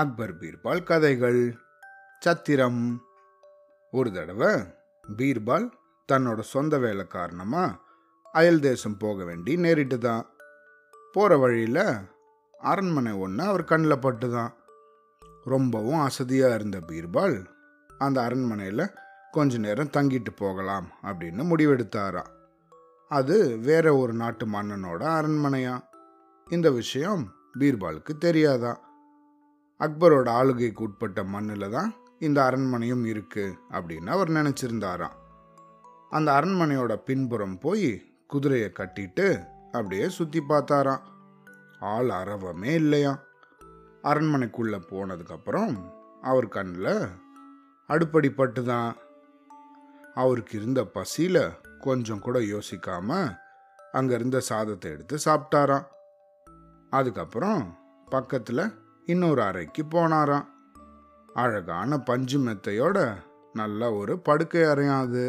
அக்பர் பீர்பால் கதைகள். சத்திரம். ஒரு தடவை பீர்பால் தன்னோட சொந்த வேலை காரணமா அயல் தேசம் போக வேண்டி நேரிட்டு தான் போகிற வழியில் அரண்மனை ஒன்று அவர் கண்ணில் பட்டு தான் ரொம்பவும் அசதியாக இருந்த பீர்பால் அந்த அரண்மனையில் கொஞ்ச நேரம் தங்கிட்டு போகலாம் அப்படின்னு முடிவெடுத்தாராம். அது வேற ஒரு நாட்டு மன்னனோட அரண்மனையா? இந்த விஷயம் பீர்பாலுக்கு தெரியாதான். அக்பரோட ஆளுகைக்கு உட்பட்ட மண்ணில் தான் இந்த அரண்மனையும் இருக்குது அப்படின்னு அவர் நினச்சிருந்தாராம். அந்த அரண்மனையோட பின்புறம் போய் குதிரையை கட்டிட்டு அப்படியே சுற்றி பார்த்தாராம். ஆள் அரவமே இல்லையா அரண்மனைக்குள்ளே போனதுக்கப்புறம் அவர் கண்ணில் அடுப்படி பட்டு தான். அவருக்கு இருந்த பசியில் கொஞ்சம் கூட யோசிக்காம அங்கே இருந்த சாதத்தை எடுத்து சாப்பிட்டாராம். அதுக்கப்புறம் பக்கத்தில் இன்னொரு அறைக்கு போனாராம். அழகான பஞ்சு மெத்தையோட நல்ல ஒரு படுக்கை அறையாம் அது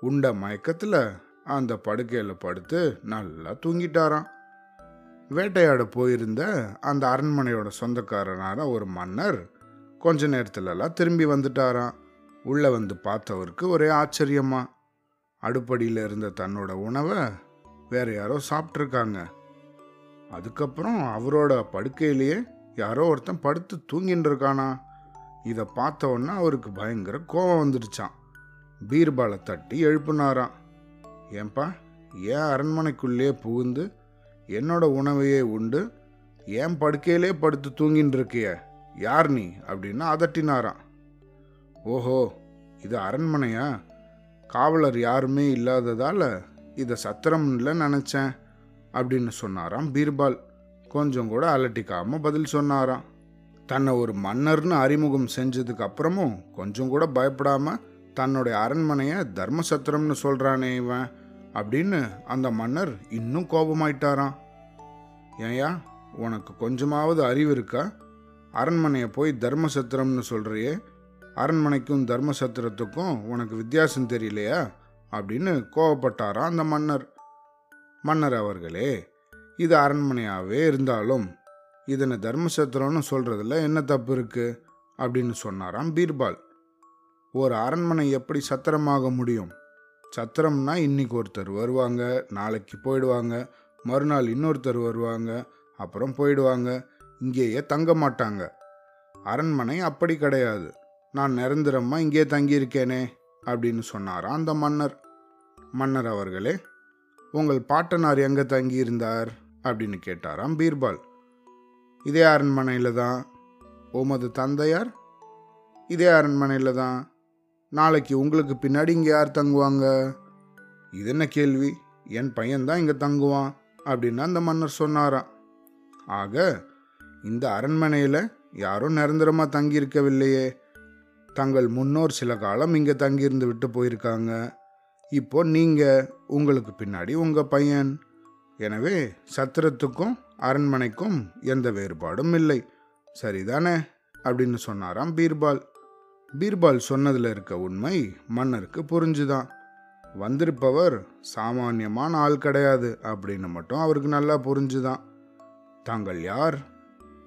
உண்ட மயக்கத்தில் அந்த படுக்கையில் படுத்து நல்லா தூங்கிட்டாராம். வேட்டையாட போயிருந்த அந்த அரண்மனையோட சொந்தக்காரனான ஒரு மன்னர் கொஞ்ச நேரத்துலலாம் திரும்பி வந்துட்டாராம். உள்ளே வந்து பார்த்தவருக்கு ஒரே ஆச்சரியமா. அடுப்படியில் இருந்த தன்னோட உணவை வேற யாரோ சாப்பிட்ருக்காங்க அதுக்கப்புறம் அவரோட படுக்கையிலேயே யாரோ ஒருத்தன் படுத்து தூங்கின்னு இருக்கானா இதை பார்த்தவொன்னே அவருக்கு பயங்கர கோபம் வந்துடுச்சான் பீர்பாலை தட்டி எழுப்புனாராம். ஏன்பா ஏன் அரண்மனைக்குள்ளேயே புகுந்து என்னோட உணவையே உண்டு ஏன் படுக்கையிலே படுத்து தூங்கின்னு இருக்கிய யார் நீ? அப்படின்னு அதட்டினாராம். ஓஹோ இது அரண்மனையா? காவலர் யாருமே இல்லாததால் இதை சத்திரம்ல நினச்சேன் அப்படின்னு சொன்னாராம் பீர்பால். கொஞ்சம் கூட அலட்டிக்காம பதில் சொன்னாராம். தன்னை ஒரு மன்னர்னு அறிமுகம் செஞ்சதுக்கு அப்புறமும் கொஞ்சம் கூட பயப்படாம தன்னுடைய அரண்மனையை தர்மசத்திரம்னு சொல்கிறானே இவன் அப்படின்னு அந்த மன்னர் இன்னும் கோபமாயிட்டாராம். ஏயா உனக்கு கொஞ்சமாவது அறிவு இருக்கா? அரண்மனையை போய் தர்மசத்திரம்னு சொல்கிறியே அரண்மனைக்கும் தர்மசத்திரத்துக்கும் உனக்கு வித்தியாசம் தெரியலையா? அப்படின்னு கோவப்பட்டாராம் அந்த மன்னர். மன்னர் அவர்களே இது அரண்மனையாகவே இருந்தாலும் இதனை தர்மசத்திரம்னு சொல்கிறதுல என்ன தப்பு இருக்குது அப்படின்னு சொன்னாராம் பீர்பால். ஒரு அரண்மனை எப்படி சத்திரமாக முடியும்? சத்திரம்னா இன்னைக்கு ஒருத்தர் வருவாங்க நாளைக்கு போயிடுவாங்க மறுநாள் இன்னொருத்தர் வருவாங்க அப்புறம் போயிடுவாங்க இங்கேயே தங்க மாட்டாங்க. அரண்மனை அப்படி கிடையாது. நான் நிரந்தரமாக இங்கே தங்கியிருக்கேனே அப்படின்னு சொன்னாராம் அந்த மன்னர். மன்னர் அவர்களே உங்கள் பாட்டனார் எங்கே தங்கியிருந்தார்? அப்படின்னு கேட்டாராம் பீர்பால். இதே அரண்மனையில் தான் உமது தந்தையார்? இதே அரண்மனையில் தான் நாளைக்கு உங்களுக்கு பின்னாடி இங்கே யார் தங்குவாங்க? இது என்ன கேள்வி? என் பையன்தான் இங்கே தங்குவான் அப்படின்னு அந்த மன்னர் சொன்னாராம். ஆக இந்த அரண்மனையில் யாரும் நிரந்தரமாக தங்கியிருக்கவில்லையே. தங்கள் முன்னோர் சில காலம் இங்கே தங்கியிருந்து விட்டு போயிருக்காங்க. இப்போ நீங்கள் உங்களுக்கு பின்னாடி உங்கள் பையன். எனவே சத்திரத்துக்கும் அரண்மனைக்கும் எந்த வேறுபாடும் இல்லை. சரிதானே? அப்படின்னு சொன்னாராம் பீர்பால். பீர்பால் சொன்னதில் இருக்க உண்மை மன்னருக்கு புரிஞ்சுதான் வந்திருப்பவர் சாமானியமான ஆள் கிடையாது அப்படின்னு மட்டும் அவருக்கு நல்லா புரிஞ்சுதான் தாங்கள் யார்?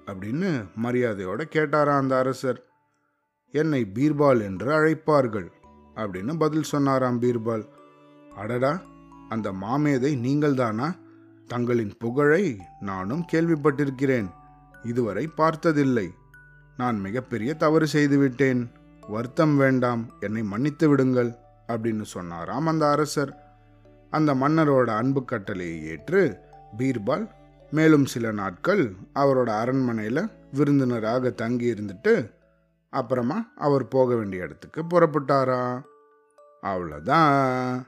அப்படின்னு மரியாதையோட கேட்டாராம் அந்த அரசர். என்னை பீர்பால் என்று அழைப்பார்கள் அப்படின்னு பதில் சொன்னாராம் பீர்பால். அடடா அந்த மாமேதை நீங்கள்தானா? தங்களின் புகழை நானும் கேள்விப்பட்டிருக்கிறேன். இதுவரை பார்த்ததில்லை. நான் மிகப்பெரிய தவறு செய்துவிட்டேன். வருத்தம் வேண்டாம் என்னை மன்னித்து விடுங்கள் அப்படின்னு சொன்னாராம் அந்த அரசர். அந்த மன்னரோட அன்பு கட்டளையை ஏற்று பீர்பால் மேலும் சில நாட்கள் அவரோட அரண்மனையில் விருந்தினராக தங்கி இருந்துட்டு அப்புறமா அவர் போக வேண்டிய இடத்துக்கு புறப்பட்டாரா அவ்வளோதான்